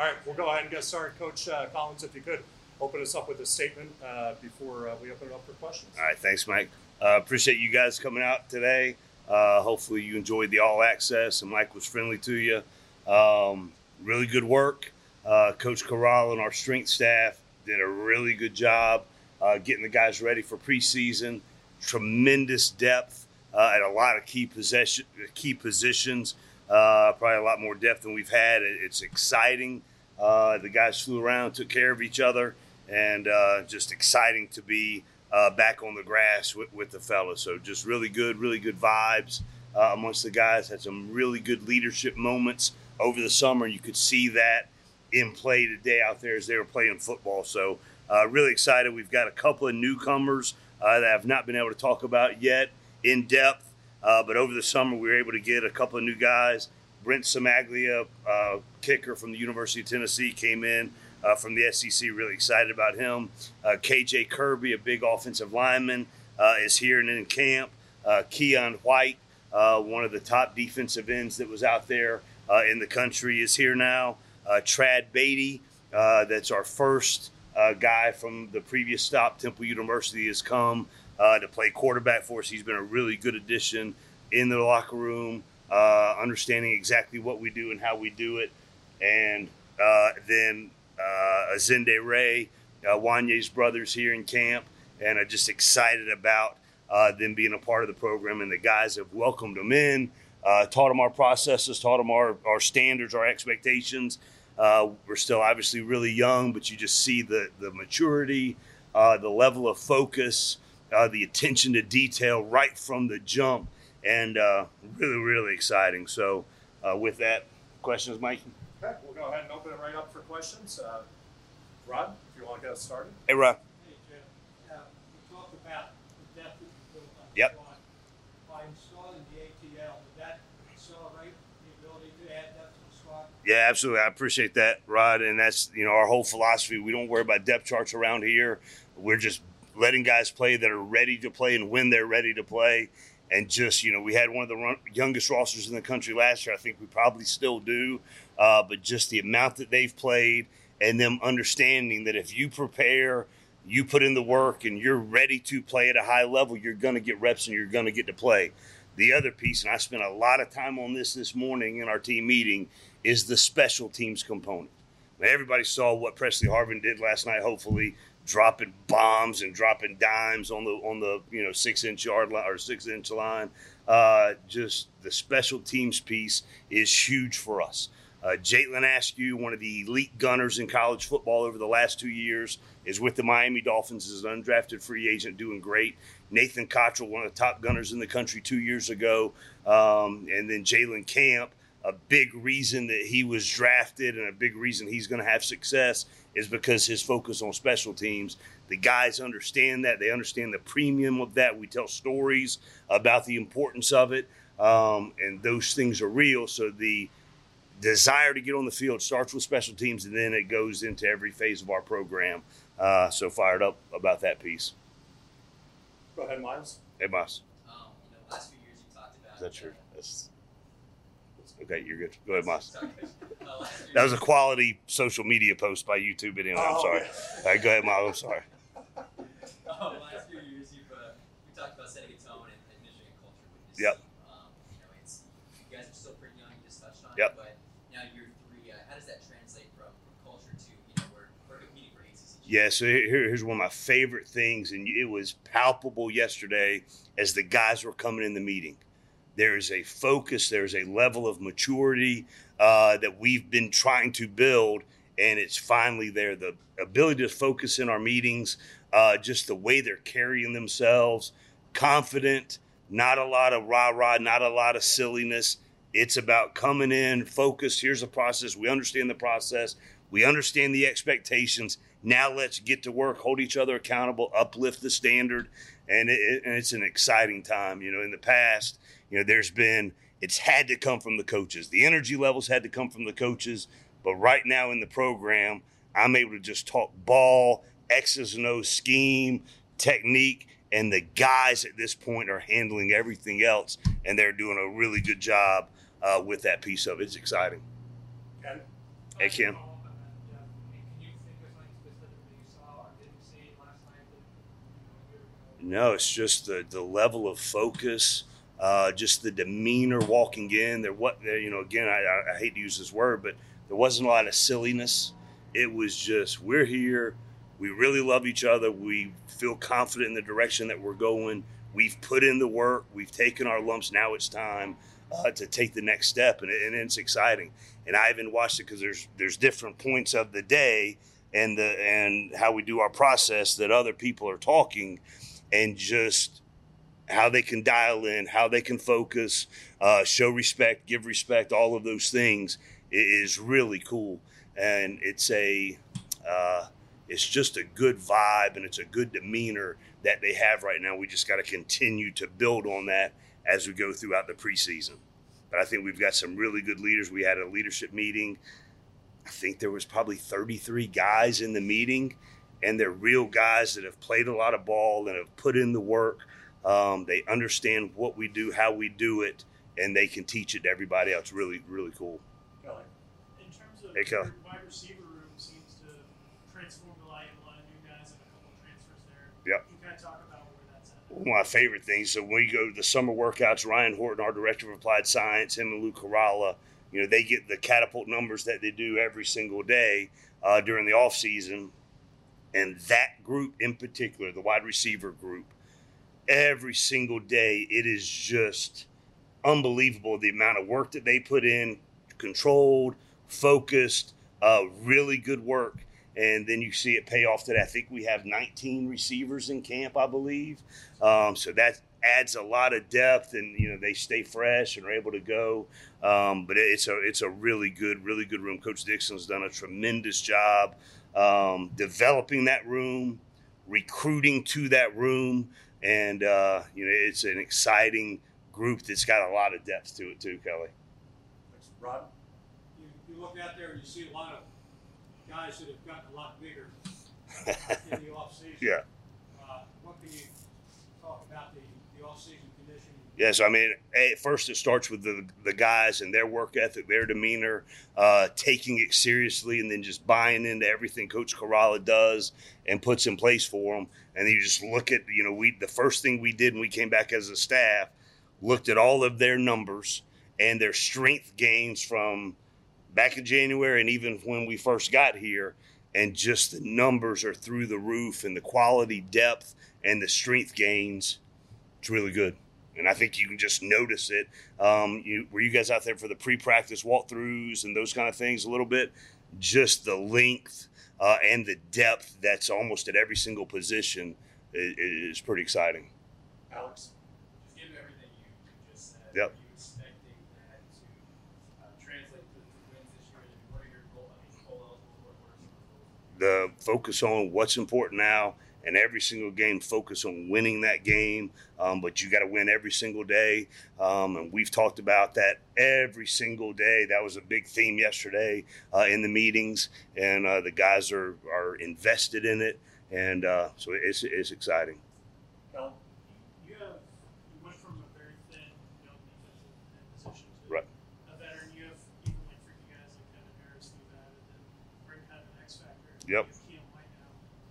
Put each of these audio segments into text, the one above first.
All right, we'll go ahead and get started. Coach uh, Collins, if you could open us up with a statement uh, before uh, we open it up for questions. All right, thanks, Mike. Uh, appreciate you guys coming out today. Uh, hopefully, you enjoyed the all access and Mike was friendly to you. Um, really good work. Uh, Coach Caralla and our strength staff did a really good job getting the guys ready for preseason. Tremendous depth at a lot of key possession, key positions. Uh, probably a lot more depth than we've had. It's exciting. Uh, the guys flew around, took care of each other, and uh, just exciting to be uh, back on the grass with, with the fellas. So just really good, really good vibes uh, amongst the guys. Had some really good leadership moments over the summer. You could see that in play today out there as they were playing football. So uh, really excited. We've got a couple of newcomers that I've not been able to talk about yet in depth. But over the summer, we were able to get a couple of new guys. Brent Cimaglia, uh, kicker from the University of Tennessee, came in uh, from the SEC. Really excited about him. Uh, KJ Kirby, a big offensive lineman, uh, is here and in camp. Uh, Keion White, uh, one of the top defensive ends that was out there in the country, is here now. Trad Beatty, that's our first guy from the previous stop, Temple University, has come to play quarterback for us. He's been a really good addition in the locker room, uh, understanding exactly what we do and how we do it. And uh, then uh, Azende Ray, uh, Wanye's brothers here in camp, and I'm just excited about uh, them being a part of the program. And the guys have welcomed them in, uh, taught them our processes, taught them our, our standards, our expectations. Uh, we're still obviously really young, but you just see the, the maturity, the level of focus, the attention to detail right from the jump, and uh, really, really exciting. So, uh, with that, questions, Mike? Okay, we'll go ahead and open it right up for questions. Uh, Rod, if you want to get us started. Hey, Rod. Hey, Jim, uh, talked about the depth that you built on Yep. squad. By installing the ATL, would that accelerate the ability to add depth to the squad? Yeah, absolutely. I appreciate that, Rod. And that's you know our whole philosophy. We don't worry about depth charts around here. We're just letting guys play that are ready to play and when they're ready to play. And just you know, we had one of the run, youngest rosters in the country last year. I think we probably still do. Uh, but just the amount that they've played and them understanding that if you prepare, you put in the work, and you're ready to play at a high level, you're going to get reps and you're going to get to play. The other piece, and I spent a lot of time on this this morning in our team meeting, is the special teams component. Everybody saw what Pressley Harvin did last night. Hopefully, dropping bombs and dropping dimes on the on the you know six inch yard line or six inch line. Uh, just the special teams piece is huge for us. Uh, Jaytlin Askew, one of the elite gunners in college football over the last two years, is with the Miami Dolphins as an undrafted free agent, doing great. Nathan Cottrell, one of the top gunners in the country two years ago, um, and then Jalen Camp. A big reason that he was drafted and a big reason he's going to have success is because his focus on special teams. The guys understand that. They understand the premium of that. We tell stories about the importance of it, um, and those things are real. So the desire to get on the field starts with special teams, and then it goes into every phase of our program. Uh, so fired up about that piece. Go ahead, Miles. Hey, boss. Um, you know, last few years you talked about. Is that true? That's, okay, you're good. Go ahead, boss. Sorry, Coach. Last few That was a quality social media post by YouTube. But anyway, I'm Oh, sorry. All right, go ahead, Miles. I'm sorry. Oh, last few years you've uh, you talked about setting a tone and administering a culture with this Yep. Um, you know, it's you guys are still pretty young. You just touched on Yep. it, but now year three. Uh, how does that translate from, from culture to you know we're we're competing for ACC? Yeah, so here, here's one of my favorite things, and it was palpable yesterday as the guys were coming in the meeting. There is a focus, there is a level of maturity uh, that we've been trying to build, and it's finally there. The ability to focus in our meetings, uh, just the way they're carrying themselves, confident, not a lot of rah rah, not a lot of silliness. It's about coming in, focused. Here's the process. We understand the process. We understand the expectations. Now let's get to work, hold each other accountable, uplift the standard, and, it, and it's an exciting time. You know, in the past, you know, there's been it's had to come from the coaches. The energy levels had to come from the coaches. But right now in the program, I'm able to just talk ball, X's and O's scheme, technique, and the guys at this point are handling everything else, and they're doing a really good job uh, with that piece of it. It's exciting. Hey, Kim. No, it's just the, the level of focus uh, just the demeanor walking in. There, what you know. Again, I, I, I hate to use this word, but there wasn't a lot of silliness. It was just we're here. We really love each other. We feel confident in the direction that we're going. We've put in the work. We've taken our lumps. Now it's time uh, to take the next step, and, and it's exciting. And I even watched it because there's there's different points of the day and the and how we do our process that other people are talking, and just how they can dial in, how they can focus, uh, show respect, give respect, all of those things is really cool. And it's a, uh, it's just a good vibe and it's a good demeanor that they have right now. We just got to continue to build on that as we go throughout the preseason. But I think we've got some really good leaders. We had a leadership meeting. I think there was probably 33 guys in the meeting, and they're real guys that have played a lot of ball and have put in the work. Um, they understand what we do, how we do it, and they can teach it to everybody else. Really, really cool. Kelly. In terms of Hey, Kel. your wide receiver room seems to transform the light. A lot of new guys and a couple of transfers there. Yep. Can you kind of talk about where that's at? One of my favorite things. So when you go to the summer workouts, Ryan Horton, our director of applied science, him and Lou Caralla, you know, they get the catapult numbers that they do every single day uh, during the off season. And that group in particular, the wide receiver group, every single day, it is just unbelievable the amount of work that they put in, controlled, focused, uh, really good work. And then you see it pay off today. I think we have 19 receivers in camp, I believe. Um, so that adds a lot of depth, and you know they stay fresh and are able to go. Um, but it's a it's a really good, really good room. Coach Dixon's done a tremendous job um, developing that room, recruiting to that room, and uh, you know it's an exciting group that's got a lot of depth to it too, Kelly. Thanks. Rod? You, you look out there and you see a lot of guys that have gotten a lot bigger in the off-season. Yeah. Uh, what can you talk about the, the off-season conditioning? Yes, I mean, at first it starts with the the guys and their work ethic, their demeanor, uh, taking it seriously, and then just buying into everything Coach Caralla does and puts in place for them. And you just look at, you know, we the first thing we did when we came back as a staff, looked at all of their numbers and their strength gains from back in January and even when we first got here, and just the numbers are through the roof and the quality, depth, and the strength gains. It's really good and I think you can just notice it. Um, you were you guys out there for the pre-practice walkthroughs and those kind of things a little bit? Just the length uh, and the depth that's almost at every single position is, is pretty exciting. Alex? Just given everything you, just said, Yep. are you expecting that to uh, translate to, wins this year? What are your goal? I mean, goal. What, what are some of? The focus on what's important now, and every single game focus on winning that game. Um, but you got to win every single day, um, and we've talked about that every single day. That was a big theme yesterday uh, in the meetings, and uh, the guys are are invested in it, and uh, so it's it's exciting. Kelly? You have you went from a very thin young defensive end position to Right. a veteran. You have even like freaky guys like Kevin Harris do that, and bring kind of an X factor. Yep. You have Keion White now.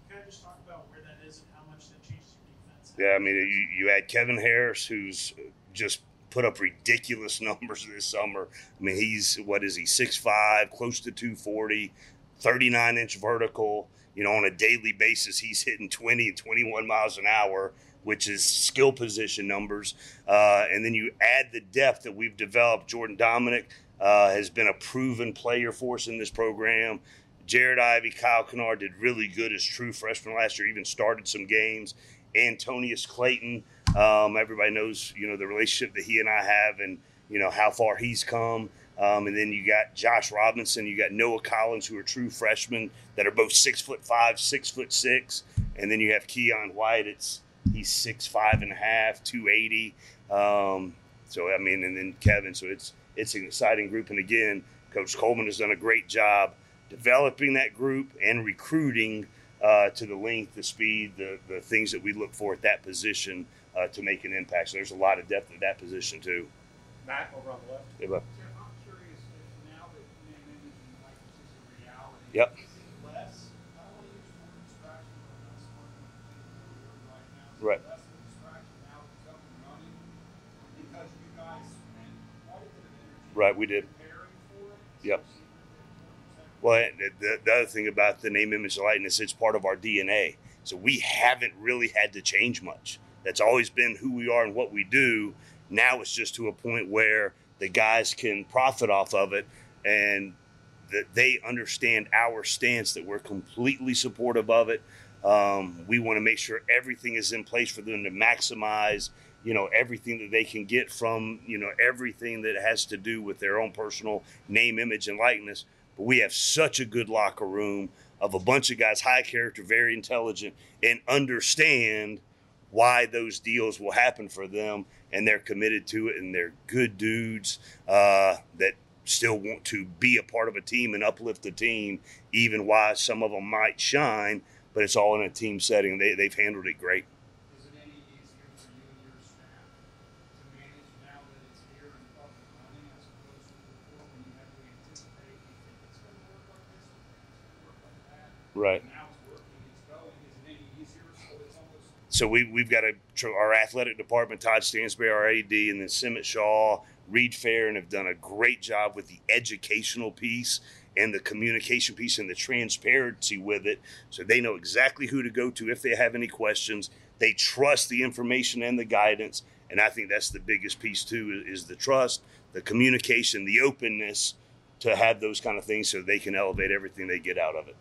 Kind of just talk about where that is and how much that changes your defense. Yeah, I mean, you, you had Kevin Harris, who's just put up ridiculous numbers this summer. I mean, he's, what is he, 6'5, close to 240, 39 inch vertical. You know, on a daily basis, he's hitting 20 and 21 miles an hour, which is skill position numbers. Uh, and then you add the depth that we've developed. Jordan Domineck uh, has been a proven player for us in this program. Jared Ivey, Kyle Kennard did really good as true freshman last year, even started some games. Antonneous Clayton, um, everybody knows, you know, the relationship that he and I have and, you know, how far he's come. Um, and then you got Josh Robinson, you got Noah Collins, who are true freshmen that are both six foot five, six foot six. And then you have Keion White, it's he's six five and a half, two eighty. Um, so I mean, and then Kevin. So it's it's an exciting group. And again, Coach Coleman has done a great job developing that group and recruiting uh, to the length, the speed, the, the things that we look for at that position uh, to make an impact. So there's a lot of depth at that position too. Matt over on the left? Yeah, but- Geoff, I'm curious if now that man image and likeness is a reality. Yep. Is it less, I don't want to use the word distraction, but less working with the right Right. Less of a distraction now it's up and running because you guys spent quite a bit of energy Right, we did. preparing for it. Yep. So it's super important. Well, the, the, the other thing about the name, image, and likeness, it's part of our DNA. So we haven't really had to change much. That's always been who we are and what we do. Now it's just to a point where the guys can profit off of it and that they understand our stance that we're completely supportive of it. Um, we want to make sure everything is in place for them to maximize, you know, everything that they can get from, you know, everything that has to do with their own personal name, image, and likeness. But we have such a good locker room of a bunch of guys, high character, very intelligent, and understand why those deals will happen for them, and they're committed to it, and they're good dudes uh, that still want to be a part of a team and uplift the team, even while some of them might shine. But it's all in a team setting. They, they've handled it great. Is it any easier for you and your staff to manage now that it's here and up and running as opposed to before when you had to anticipate, you think it's gonna work like this, you think it's gonna work like that? Right. Now it's working, it's going, is it any easier, so we, we've got a, our athletic department, Todd Stansbury, our AD, and then Simmet Shaw, Reed Fair, and have done a great job with the educational piece and the communication piece and the transparency with it. So they know exactly who to go to if they have any questions. They trust the information and the guidance. And I think that's the biggest piece too is the trust, the communication, the openness to have those kind of things so they can elevate everything they get out of it.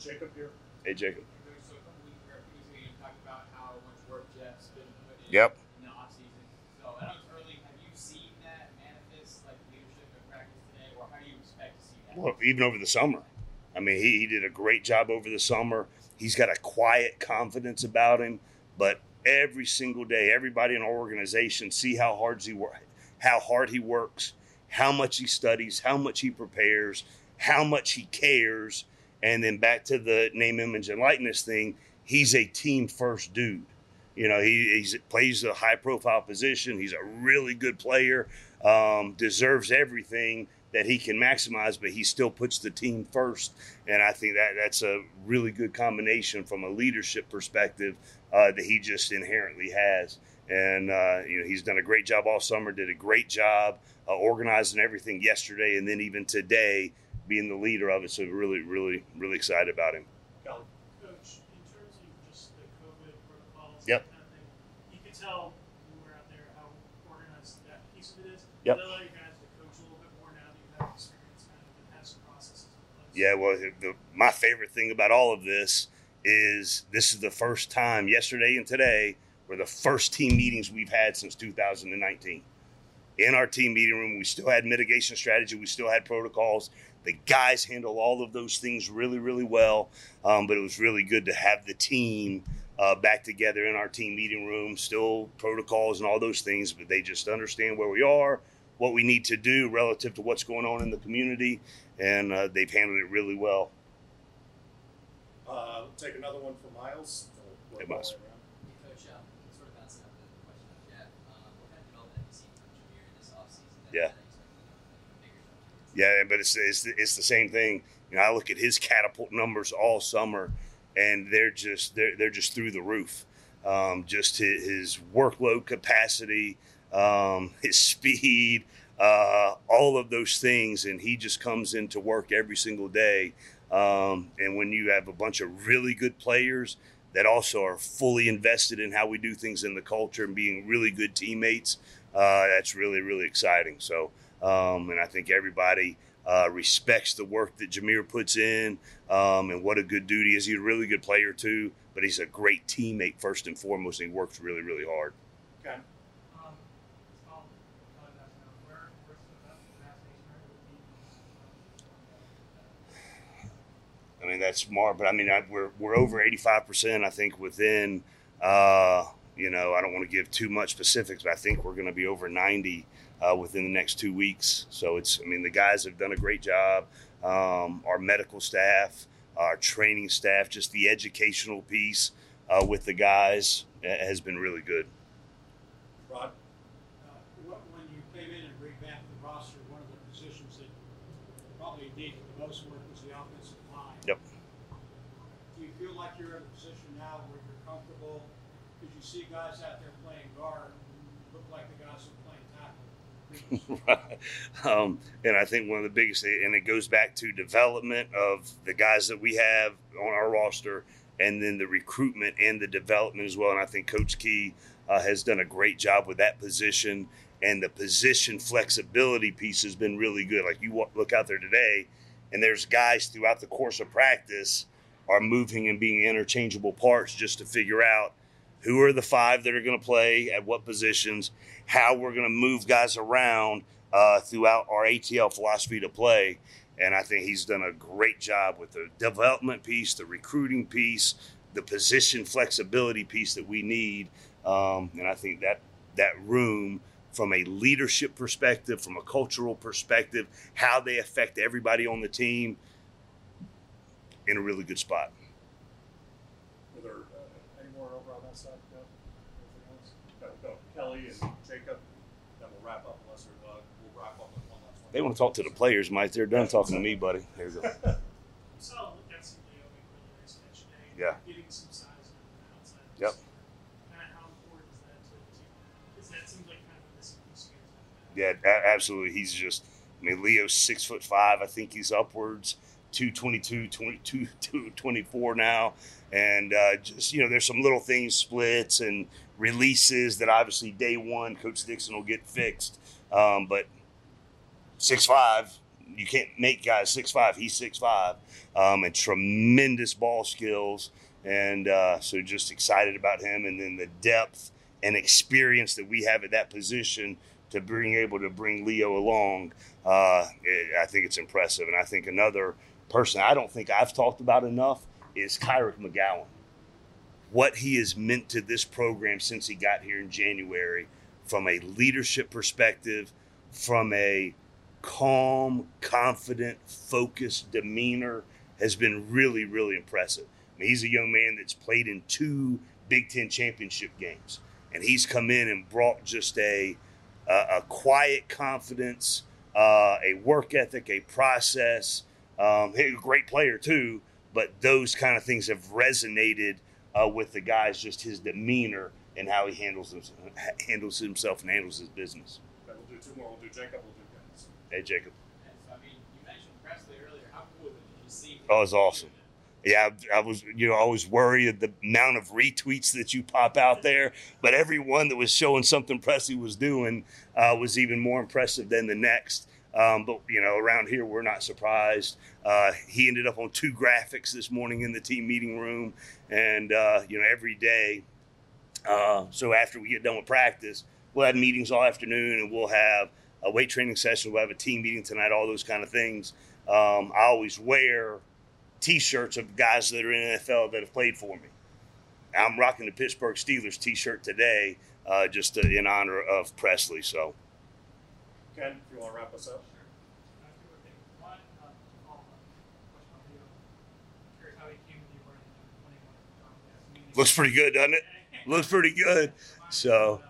Jacob here. Hey Jacob. So a couple weeks ago, previously, you talked about how much work Jeff's been putting in Yep. in the offseason. So I know it's early. Have you seen that manifest like leadership in practice today, or how do you expect to see that? Well, even over the summer. I mean, he, he did a great job over the summer. He's got a quiet confidence about him, but every single day, everybody in our organization see how hard he work, how hard he works, how much he studies, how much he prepares, how much he cares, and then back to the name, image, and likeness thing. He's a team first dude. You know, he plays a high profile position. He's a really good player. Um, deserves everything that he can maximize, but he still puts the team first. And I think that that's a really good combination from a leadership perspective uh, that he just inherently has. And uh, you know, he's done a great job all summer. Did a great job uh, organizing everything yesterday, and then even today, being the leader of it. So really, really, really excited about him. Coach, in terms of just the COVID protocols, Yep. kind of thing, you could tell were out there how organized that piece of it is. Yep. That allow you guys to coach a little bit more now that you have experience kind of and have some processes? Yeah, well, the, my favorite thing about all of this is this is the first time, yesterday and today, were the first team meetings we've had since 2019. In our team meeting room, we still had mitigation strategy, we still had protocols. The guys handle all of those things really, really well. Um, but it was really good to have the team uh, back together in our team meeting room, still protocols and all those things, but they just understand where we are, what we need to do relative to what's going on in the community, and uh, they've handled it really well. Uh, take another one for Miles. Hey, Miles. way around. Hey, Coach, um, sort of bouncing off the question of Jeff, um, what kind of development have you seen from Jahmyr this offseason? that- Yeah. that you expect, you know, bigger jump towards? Yeah, but it's, it's it's the same thing. You know, I look at his catapult numbers all summer, and they're just they're they're just through the roof. Um, just his, his workload capacity, um, his speed, uh, all of those things, and he just comes into work every single day. Um, and when you have a bunch of really good players that also are fully invested in how we do things in the culture and being really good teammates, uh, that's really really exciting. So. Um, and I think everybody uh, respects the work that Jahmyr puts in um, and what a good dude he is. He's a really good player, too, but he's a great teammate, first and foremost, and he works really, really hard. Okay. Um, I'll, I'll ask now, where, where's the best gas station would be? I mean, that's smart, but I mean, I, we're, we're over 85%, I think, within, uh, you know, I don't want to give too much specifics, but I think we're going to be over 90 uh, within the next two weeks. So it's, I mean, the guys have done a great job. Um, our medical staff, our training staff, just the educational piece uh, with the guys uh, has been really good. Rod. Uh, what- When you came in and revamped the roster, one of the positions that probably needed the most work was the offensive line. Yep. Do you feel like you're in a position now where you're comfortable because you see guys out there playing guard, look like the guys who are playing tackle. um, and I think one of the biggest, and it goes back to development of the guys that we have on our roster, and then the recruitment and the development as well. And I think Coach Key uh, has done a great job with that position, and the position flexibility piece has been really good. Like you look out there today, and there's guys throughout the course of practice are moving and being interchangeable parts just to figure out who are the five that are going to play at what positions, how we're going to move guys around uh, throughout our ATL philosophy to play. And I think he's done a great job with the development piece, the recruiting piece, the position flexibility piece that we need. Um, and I think that that room, from a leadership perspective, from a cultural perspective, how they affect everybody on the team, in a really good spot. Are there uh, any more over on that side? No? Anything else? Go, go. Kelly and Jacob, then we'll wrap up unless there, uh, we'll wrap up with one last one. They want to talk to the players, Mike. They're done talking to me, buddy. There you go. Saw look at some Leo really nice. Yeah. Getting some size on the outside. Yep. Kind how important is that to the team? Because that seems like kind of a missing piece here. Yeah, absolutely. He's just, I mean, Leo's six foot five. I think he's upwards 222, 22, 224 now. And uh, just, you know, there's some little things, splits and releases that obviously day one, Coach Dixon will get fixed. Um, but six five, you can't make guys six five. He's six five, um, and tremendous ball skills. And uh, so just excited about him, and then the depth and experience that we have at that position to being able to bring Leo along. Uh, it, I think it's impressive, and I think another person I don't think I've talked about enough is Kyric McGowan. What he has meant to this program since he got here in January, from a leadership perspective, from a calm, confident, focused demeanor, has been really, really impressive. I mean, he's a young man that's played in two Big Ten championship games, and he's come in and brought just a a, a quiet confidence, uh, a work ethic, a process. Um, he's a great player too, but those kind of things have resonated uh, with the guys. Just his demeanor and how he handles himself, handles himself and handles his business. Okay, we'll do two more. We'll do Jacob. We'll do Dennis. Hey, Jacob. And so, I mean, you mentioned Pressley earlier. How cool was it to see? Oh, it's awesome. Yeah, I, I was, you know, I was worried at the amount of retweets that you pop out there, but every one that was showing something Pressley was doing uh, was even more impressive than the next. Um, but you know, around here we're not surprised. Uh, he ended up on two graphics this morning in the team meeting room, and uh, you know, every day. Uh, so after we get done with practice, we'll have meetings all afternoon, and we'll have a weight training session. We'll have a team meeting tonight. All those kind of things. Um, I always wear T-shirts of guys that are in the NFL that have played for me. I'm rocking the Pittsburgh Steelers T-shirt today, uh, just to, in honor of Pressley. So, Ken, if you want to wrap us up. I feel like they- one, follow-up question on Leo. Curious how he came to you wearing the 21 um, as media. looks pretty good, doesn't it? Looks pretty good. So,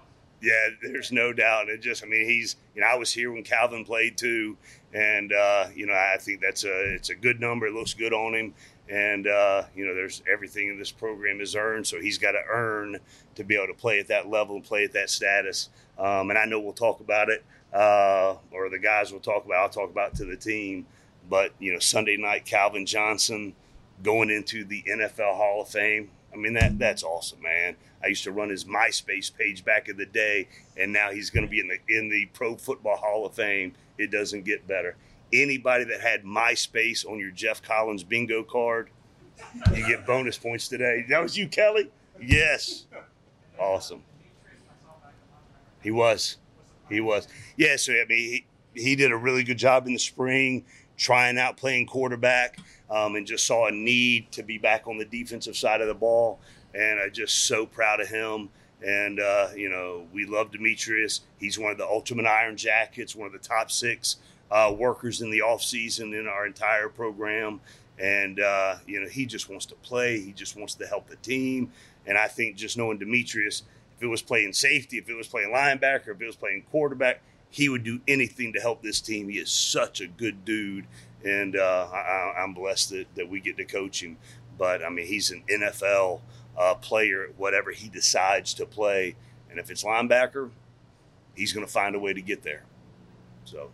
yeah, there's no doubt. It just, I mean, he's, you know, I was here when Calvin played too, and uh, you know, I think that's a, it's a good number. It looks good on him, and uh, you know, there's everything in this program is earned, so he's got to earn to be able to play at that level and play at that status. Um, and I know we'll talk about it, uh, or the guys will talk about. I'll talk about to the team, but you know, Sunday night, Calvin Johnson going into the NFL Hall of Fame. I mean that that's awesome, man. I used to run his MySpace page back in the day, and now he's going to be in the in the Pro Football Hall of Fame. It doesn't get better. Anybody that had MySpace on your Geoff Collins bingo card, you get bonus points today. That was you, Kelly. Yes, awesome. He was, he was. Yeah. So I mean, he, he did a really good job in the spring, trying out playing quarterback, um, and just saw a need to be back on the defensive side of the ball. And I'm just so proud of him. And uh, you know, we love Demetrius. He's one of the Ultimate Iron Jackets, one of the top six uh, workers in the off season in our entire program. And uh, you know, he just wants to play. He just wants to help the team. And I think just knowing Demetrius, if it was playing safety, if it was playing linebacker, if it was playing quarterback, he would do anything to help this team. He is such a good dude, and uh, I, I'm blessed that, that we get to coach him. But I mean, he's an NFL uh, player at whatever he decides to play. And if it's linebacker, he's going to find a way to get there. So